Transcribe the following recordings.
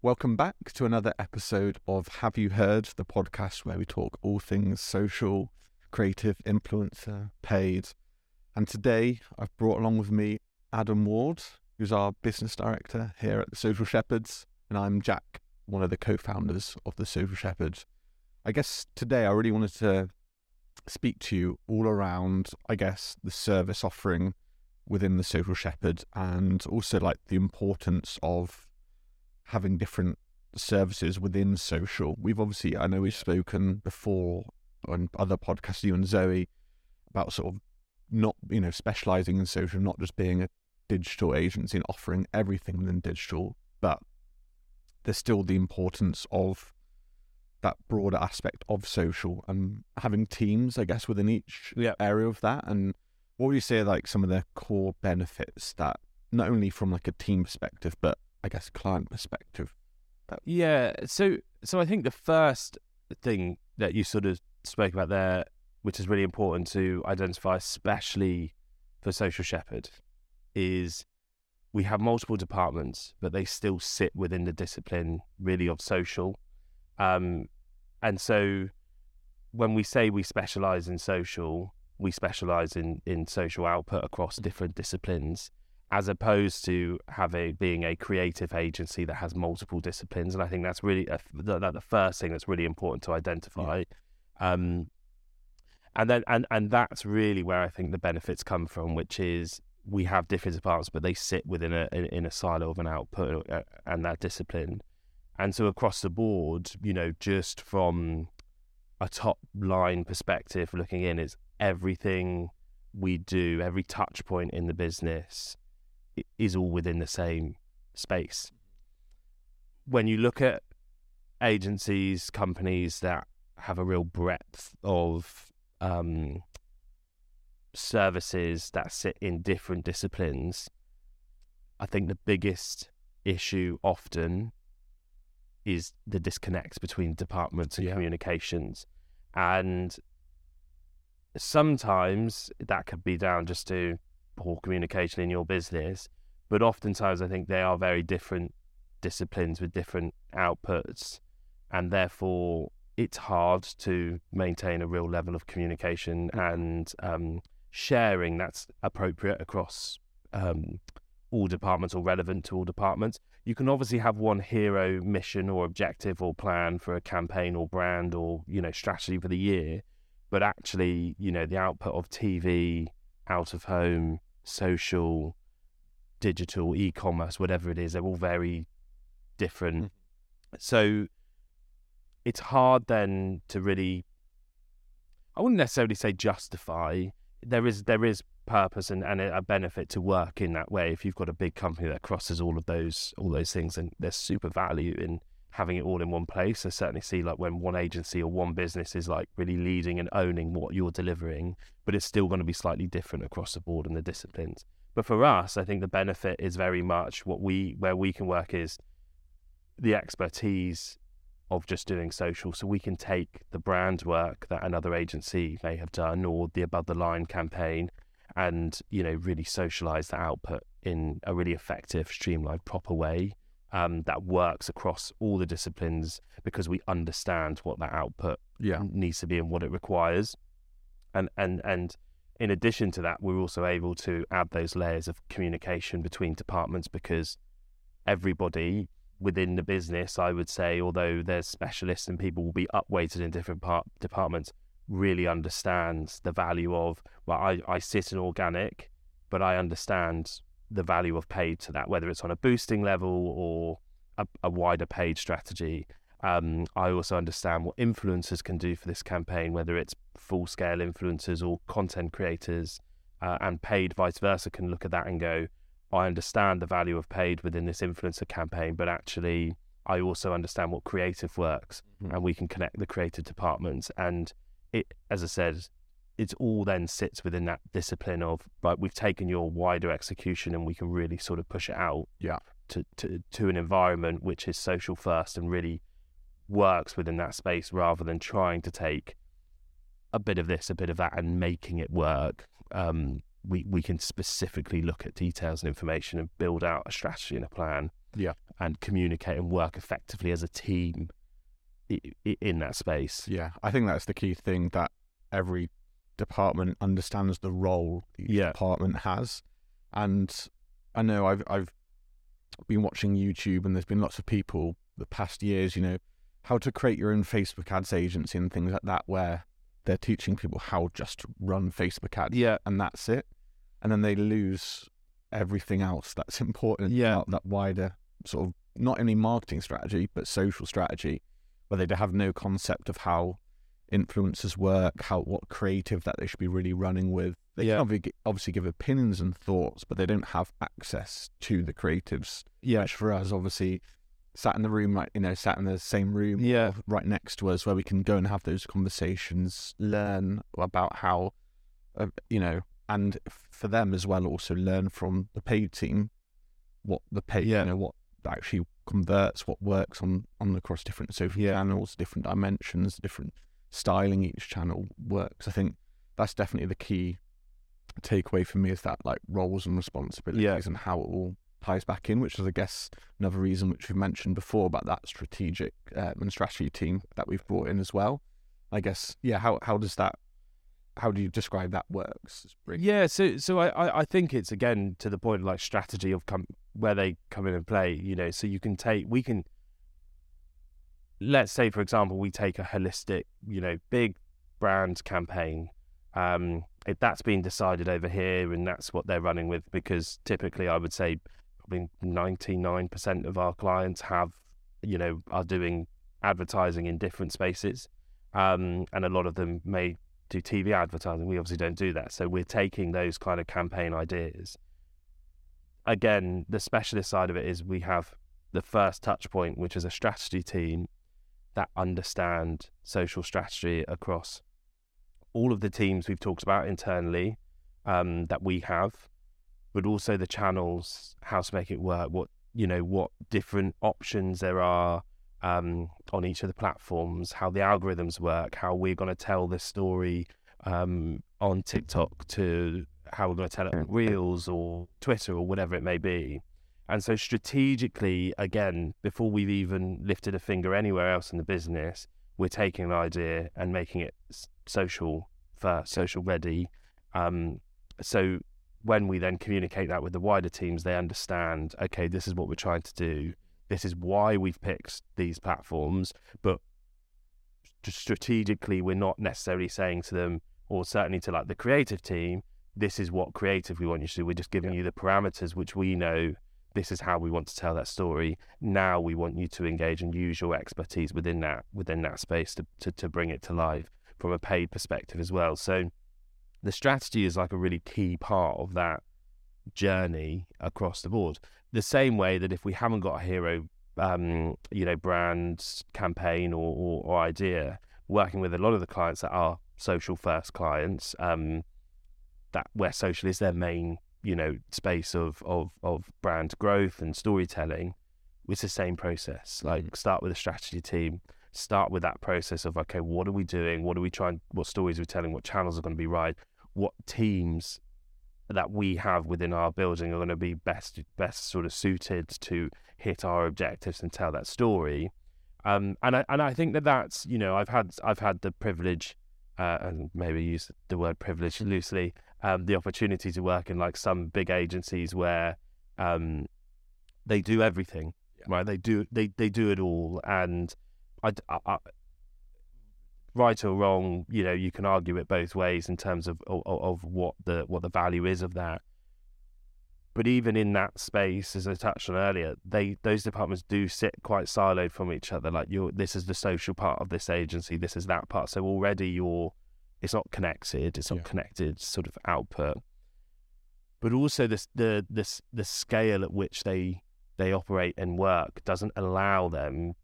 Welcome back to another episode of Have You Heard, the podcast where we talk all things social, creative, influencer, paid. And today I've brought along with me Adam Ward, who's our business director here at the Social Shepherds, and I'm Jack, one of the co founders of the Social Shepherds. I guess today I really wanted to speak to you all around, I guess, the service offering within the Social Shepherd and also like the importance of having different services within social. We've obviously, I know we've spoken before on other podcasts, you and Zoe, about sort of not, you know, specializing in social, not just being a digital agency and offering everything within digital, but there's still the importance of that broader aspect of social and having teams, I guess, within each Yeah. area of that. And what would you say are like some of the core benefits that not only from like a team perspective, but I guess client perspective? Yeah. So so I think the first thing that you sort of spoke about there, which is really important to identify, especially for Social Shepherd, is we have multiple departments, but they still sit within the discipline really of social. Um, and so when we say we specialize in social, we specialize in, in social output across different disciplines as opposed to having being a creative agency that has multiple disciplines. And I think that's really a, the, the first thing that's really important to identify. Um, and then and and that's really where I think the benefits come from, which is we have different departments, but they sit within a in, in a silo of an output uh, and that discipline. And so across the board, you know, just from a top line perspective, looking in, is everything we do, every touch point in the business is all within the same space. When you look at agencies, companies that have a real breadth of um, services that sit in different disciplines, I think the biggest issue often is the disconnect between departments and Yeah. communications. And sometimes that could be down just to poor communication in your business, but oftentimes I think they are very different disciplines with different outputs, and therefore it's hard to maintain a real level of communication and um, sharing that's appropriate across um, all departments or relevant to all departments. You can obviously have one hero mission or objective or plan for a campaign or brand or you know strategy for the year, but actually you know the output of TV, out of home, social, digital, e-commerce, whatever it is, they're all very different. Mm-hmm. So it's hard then to really I wouldn't necessarily say justify. There is there is purpose and, and a benefit to work in that way. If you've got a big company that crosses all of those all those things, and there's super value in having it all in one place. I certainly see like when one agency or one business is like really leading and owning what you're delivering, but it's still going to be slightly different across the board in the disciplines. But for us, I think the benefit is very much what we where we can work is the expertise of just doing social. So we can take the brand work that another agency may have done or the above the line campaign and, you know, really socialize the output in a really effective, streamlined, proper way um, that works across all the disciplines because we understand what that output Yeah. needs to be and what it requires. And and and in addition to that, we're also able to add those layers of communication between departments because everybody within the business, I would say, although there's specialists and people will be upweighted in different part departments, really understands the value of well, I, I sit in organic, but I understand the value of paid to that, whether it's on a boosting level or a, a wider paid strategy. Um, I also understand what influencers can do for this campaign, whether it's full scale influencers or content creators, uh, and paid vice versa can look at that and go, I understand the value of paid within this influencer campaign, but actually, I also understand what creative works, Mhm. and we can connect the creative departments. And it, as I said, it's all then sits within that discipline of right. We've taken your wider execution, and we can really sort of push it out, Yeah. to to to an environment which is social first and really works within that space, rather than trying to take a bit of this, a bit of that, and making it work. Um, we we can specifically look at details and information and build out a strategy and a plan. Yeah. and communicate and work effectively as a team in that space. Yeah, I think that's the key thing that every department understands the role each Yeah. department has. And I know I've I've been watching YouTube and there's been lots of people the past years, you know, how to create your own Facebook ads agency and things like that where they're teaching people how just to run Facebook ads Yeah, and that's it. And then they lose everything else that's important Yeah. about that wider sort of not only marketing strategy but social strategy, where they have no concept of how influencers work, how what creative that they should be really running with. They Yeah. can obviously give opinions and thoughts, but they don't have access to the creatives. yeah, Which for us, obviously, sat in the room, right, you know, sat in the same room, Yeah. right next to us, where we can go and have those conversations, learn about how, uh, you know, and for them as well, also learn from the paid team what the paid, Yeah. you know, what actually converts, what works on on across different social Yeah. channels, different dimensions, different styling each channel works. I think that's definitely the key takeaway for me is that like roles and responsibilities and how it all ties back in, which is I guess another reason which we've mentioned before about that strategic um, and strategy team that we've brought in as well. I guess yeah, how how does that how do you describe that works? Yeah, so so I, I, I think it's again to the point of like strategy of come where they come in and play, you know, so you can take we can let's say for example we take a holistic, you know, big brand campaign. Um if that's been decided over here and that's what they're running with because typically I would say probably ninety nine percent of our clients have, you know, are doing advertising in different spaces. Um and a lot of them may do TV advertising. We obviously don't do that. So we're taking those kind of campaign ideas. Again, the specialist side of it is we have the first touch point, which is a strategy team that understand social strategy across all of the teams we've talked about internally um, that we have, but also the channels, how to make it work, what you know, what different options there are um, on each of the platforms, how the algorithms work, how we're going to tell this story um, on TikTok to how we're going to tell it on Reels or Twitter or whatever it may be. And so, strategically, again, before we've even lifted a finger anywhere else in the business, we're taking an idea and making it social first, social ready. Um, so, when we then communicate that with the wider teams, they understand, okay, this is what we're trying to do this is why we've picked these platforms, but strategically, we're not necessarily saying to them, or certainly to like the creative team, this is what creative we want you to do. We're just giving you the parameters which we know this is how we want to tell that story. Now we want you to engage and use your expertise within that within that space to, to, to bring it to life from a paid perspective as well. So the strategy is like a really key part of that journey across the board the same way that if we haven't got a hero, um, you know, brand campaign or, or, or idea, working with a lot of the clients that are social first clients, um, that where social is their main, you know, space of of of brand growth and storytelling, it's the same process. Like start with a strategy team, start with that process of okay, what are we doing? What are we trying? What stories are we telling? What channels are going to be right? What teams that we have within our building are going to be best best sort of suited to hit our objectives and tell that story. Um, and I and I think that that's you know I've had I've had the privilege uh, and maybe use the word privilege loosely um, the opportunity to work in like some big agencies where um, they do everything right they do they they do it all and I, I, I right or wrong, you know, you can argue it both ways in terms of, of of what the what the value is of that. But even in that space, as I touched on earlier, they those departments do sit quite siloed from each other. Like you're, this is the social part of this agency, this is that part. So already you're, it's not connected. It's not Yeah. connected sort of output. But also this the this the scale at which they they operate and work doesn't allow them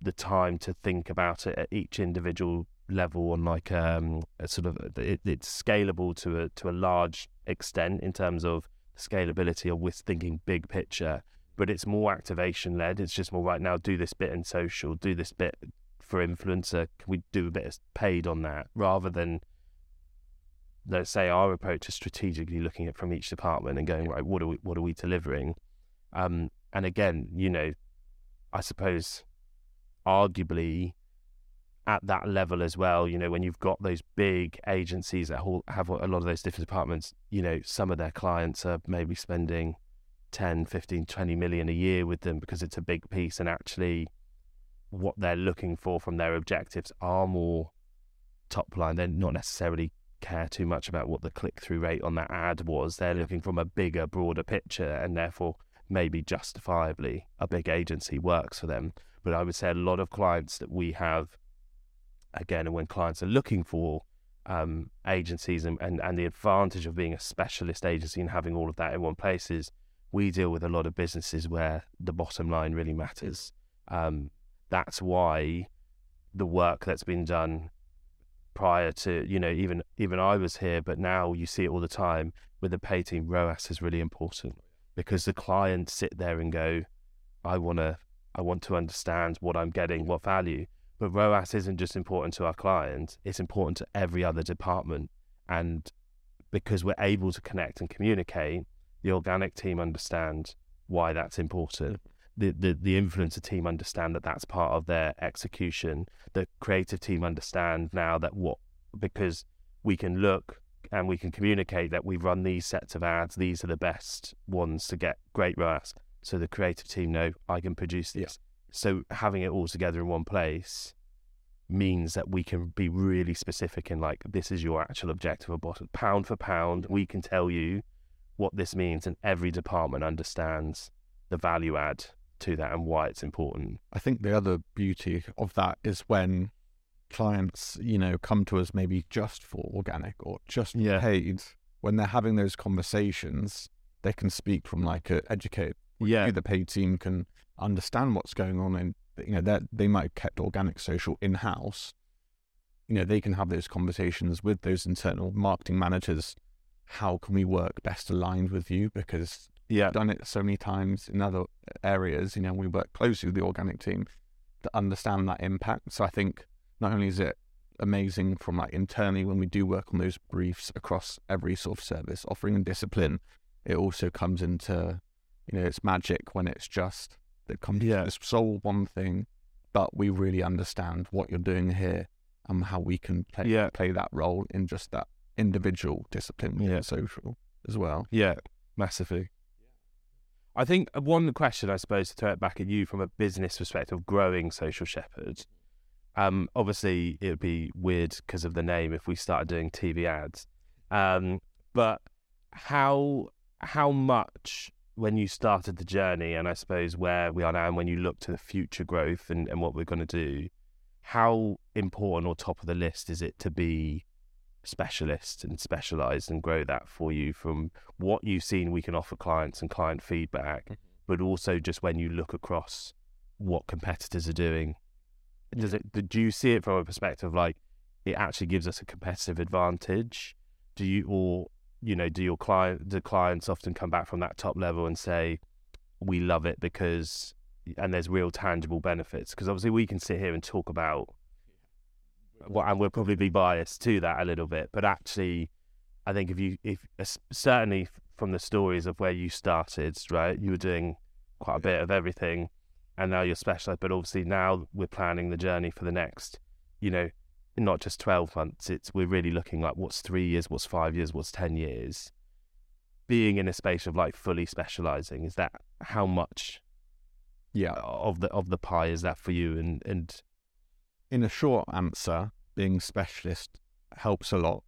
the time to think about it at each individual level on like um a sort of it, it's scalable to a to a large extent in terms of scalability of with thinking big picture but it's more activation led it's just more right now do this bit in social do this bit for influencer can we do a bit of paid on that rather than let's say our approach is strategically looking at from each department and going right what are we what are we delivering? Um and again you know I suppose, arguably at that level as well, you know, when you've got those big agencies that have a lot of those different departments, you know, some of their clients are maybe spending 10, 15, 20 million a year with them because it's a big piece and actually what they're looking for from their objectives are more top line. They're not necessarily care too much about what the click through rate on that ad was. They're looking from a bigger, broader picture and therefore maybe justifiably a big agency works for them. But I would say a lot of clients that we have, again, when clients are looking for um, agencies and, and, and the advantage of being a specialist agency and having all of that in one place is we deal with a lot of businesses where the bottom line really matters. Um, that's why the work that's been done prior to you know even even I was here, but now you see it all the time with the pay team. ROAS is really important because the clients sit there and go, I want to I want to understand what I'm getting, what value. But ROAS isn't just important to our clients; it's important to every other department. And because we're able to connect and communicate, the organic team understand why that's important the, the, the influencer team understand that that's part of their execution. The creative team understand now that what, because we can look and we can communicate that we run these sets of ads, these are the best ones to get great ROAS. So the creative team know I can produce this. Yeah. So having it all together in one place means that we can be really specific in like this is your actual objective of bottom pound for pound. We can tell you what this means, and every department understands the value add to that and why it's important. I think the other beauty of that is when clients, you know, come to us maybe just for organic or just yeah. paid. When they're having those conversations, they can speak from like a educate. Yeah, the paid team can understand what's going on, and you know that they might have kept organic social in house. You know, they can have those conversations with those internal marketing managers. How can we work best aligned with you? Because yeah. done it so many times in other areas. You know, we work closely with the organic team to understand that impact. So I think not only is it amazing from like internally when we do work on those briefs across every sort of service offering and discipline, it also comes into you know it's magic when it's just that comes yeah. to sole one thing, but we really understand what you're doing here and how we can play yeah. play that role in just that individual discipline yeah. social as well. Yeah, massively. I think one question, I suppose, to throw it back at you from a business perspective, growing Social Shepherd. Um, obviously, it would be weird because of the name if we started doing TV ads. Um, but how how much when you started the journey, and I suppose where we are now, and when you look to the future growth and, and what we're going to do, how important or top of the list is it to be specialist and specialized and grow that for you from what you've seen we can offer clients and client feedback, mm-hmm. but also just when you look across what competitors are doing. Does it do you see it from a perspective like it actually gives us a competitive advantage? Do you or you know, do your client the clients often come back from that top level and say, We love it because and there's real tangible benefits? Because obviously we can sit here and talk about well, and we'll probably be biased to that a little bit, but actually, I think if you, if certainly from the stories of where you started, right, you were doing quite a bit of everything, and now you're specialized. But obviously, now we're planning the journey for the next, you know, not just twelve months. It's we're really looking like what's three years, what's five years, what's ten years. Being in a space of like fully specializing is that how much, yeah, of the of the pie is that for you, and and in a short answer, being specialist helps a lot.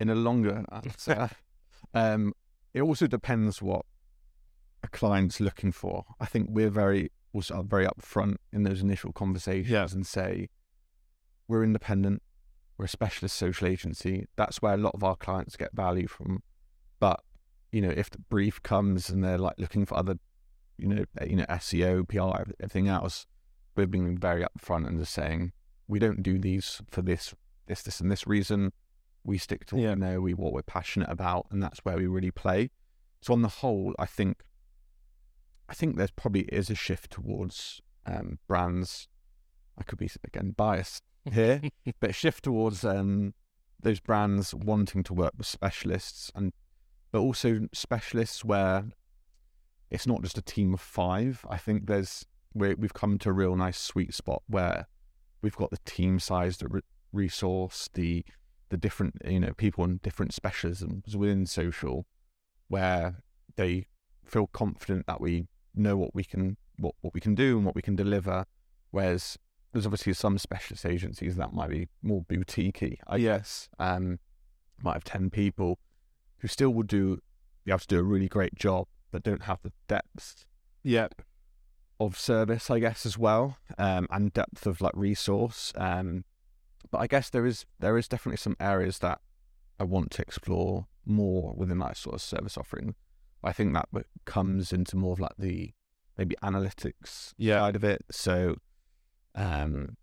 In a longer answer, um, it also depends what a client's looking for. I think we're very also very upfront in those initial conversations yeah. and say we're independent, we're a specialist social agency. That's where a lot of our clients get value from. But you know, if the brief comes and they're like looking for other, you know, you know, SEO, PR, everything else, we're being very upfront and just saying we don't do these for this, this, this, and this reason. We stick to what yeah. we know, we what we're passionate about, and that's where we really play. So on the whole, I think, I think there's probably is a shift towards um, brands. I could be again biased here, but shift towards um, those brands wanting to work with specialists and but also specialists where it's not just a team of five. I think there's we we've come to a real nice sweet spot where we've got the team size, the re- resource, the the different you know people in different specialisms within social, where they feel confident that we know what we can what, what we can do and what we can deliver. Whereas there's obviously some specialist agencies that might be more boutiquey, I Yes. um, might have 10 people who still would do, be able to do a really great job, but don't have the depth Yeah. Of service, I guess, as well, um, and depth of like resource. Um, but I guess there is there is definitely some areas that I want to explore more within that sort of service offering. I think that comes into more of like the maybe analytics Yeah. side of it. So, um,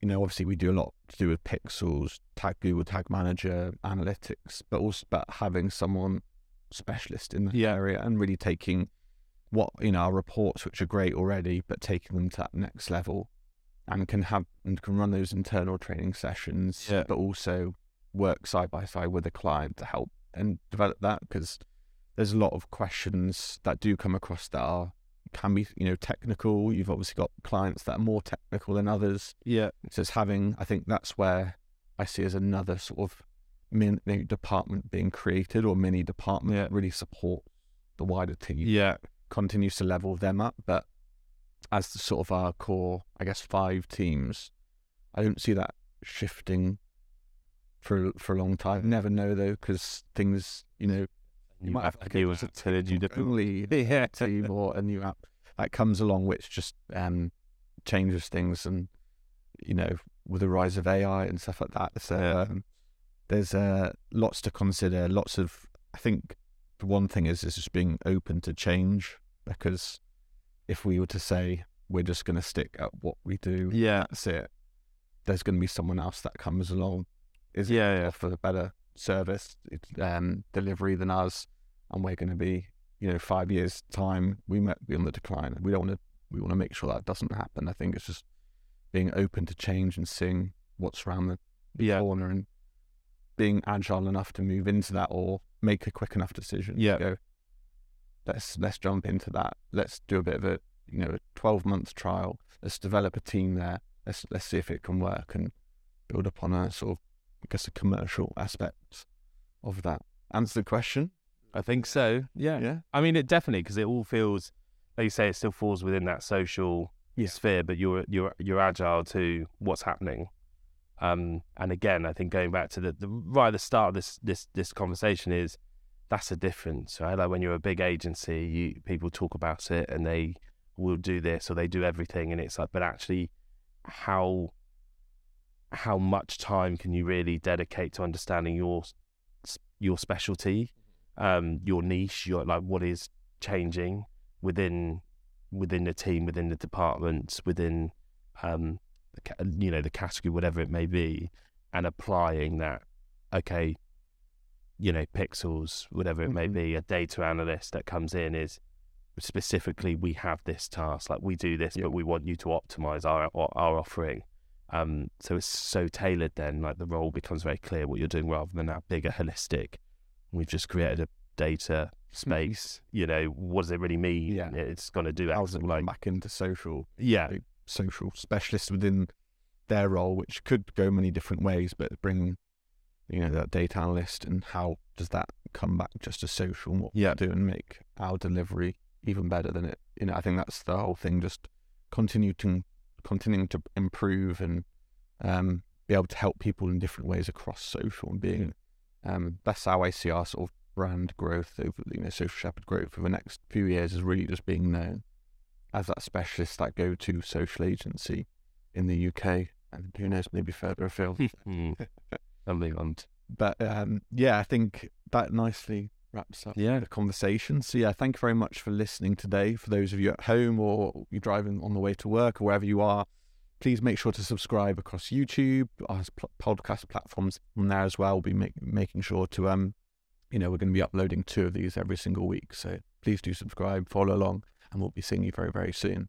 you know, obviously we do a lot to do with pixels, tag Google Tag Manager, analytics, but also but having someone specialist in the Yeah. area and really taking what you know our reports, which are great already, but taking them to that next level, and can have and can run those internal training sessions, Yeah. but also work side by side with a client to help and develop that because there's a lot of questions that do come across that are can be you know technical. You've obviously got clients that are more technical than others. Yeah. So it's having I think that's where I see as another sort of mini department being created or mini department Yeah. that really support the wider team Yeah. Continues to level them up. But as the sort of our core, I guess, five teams, I don't see that shifting for for a long time. Never know though, because things, you know, You, might have to deal with you do. only Yeah. team or a new app that comes along, which just um, changes things, and you know, with the rise of AI and stuff like that. So Yeah. um, there's uh, lots to consider. Lots of, I think, the one thing is is just being open to change because if we were to say we're just going to stick at what we do, Yeah. that's it. There's going to be someone else that comes along, is Yeah, yeah. offer a better service um, delivery than us, and we're going to be, you know, five years time we might be on the decline. We don't want to. We want to make sure that doesn't happen. I think it's just being open to change and seeing what's around the, the Yeah. corner and being agile enough to move into that or make a quick enough decision. to Yeah. Go. Let's let's jump into that. Let's do a bit of a you know a twelve month trial. Let's develop a team there. Let's let's see if it can work and build upon a sort of I guess a commercial aspect of that. Answer the question. I think so. Yeah. Yeah. I mean, it definitely because it all feels, like you say, it still falls within that social Yeah. sphere, but you're you're you're agile to what's happening. Um, and again, I think going back to the, the right at the start of this this this conversation is that's a difference, right? Like when you're a big agency, you people talk about it and they will do this or they do everything, and it's like, but actually, how how much time can you really dedicate to understanding your your specialty, um, your niche, your like what is changing within within the team, within the departments, within um, you know the category, whatever it may be, and applying that. Okay, you know, pixels, whatever it may Mhm. be, a data analyst that comes in is specifically we have this task, like we do this, Yeah. but we want you to optimize our our offering. Um, so it's so tailored then, like the role becomes very clear what you're doing rather than that bigger holistic. We've just created a data space. You know, what does it really mean? Yeah. It's going to do How's it Like, back into social yeah, social specialists within their role, which could go many different ways, but bring you know that data analyst and how does that come back just to social and what Yeah. we do and make our delivery even better than it. You know, I think that's the whole thing. Just continue to continuing to improve and um, be able to help people in different ways across social and being. Um, that's how I see our sort of brand growth over you know social shepherd growth for the next few years is really just being known as that specialist, that go-to social agency in the UK, and who knows, maybe further afield. Hmm. something on. but um, yeah, I think that nicely wraps up Yeah. the conversation. So yeah, thank you very much for listening today. For those of you at home or you're driving on the way to work or wherever you are, please make sure to subscribe across YouTube, our podcast platforms from there as well. We'll be make, making sure to um, you know, we're going to be uploading two of these every single week. So please do subscribe, follow along, and we'll be seeing you very very soon.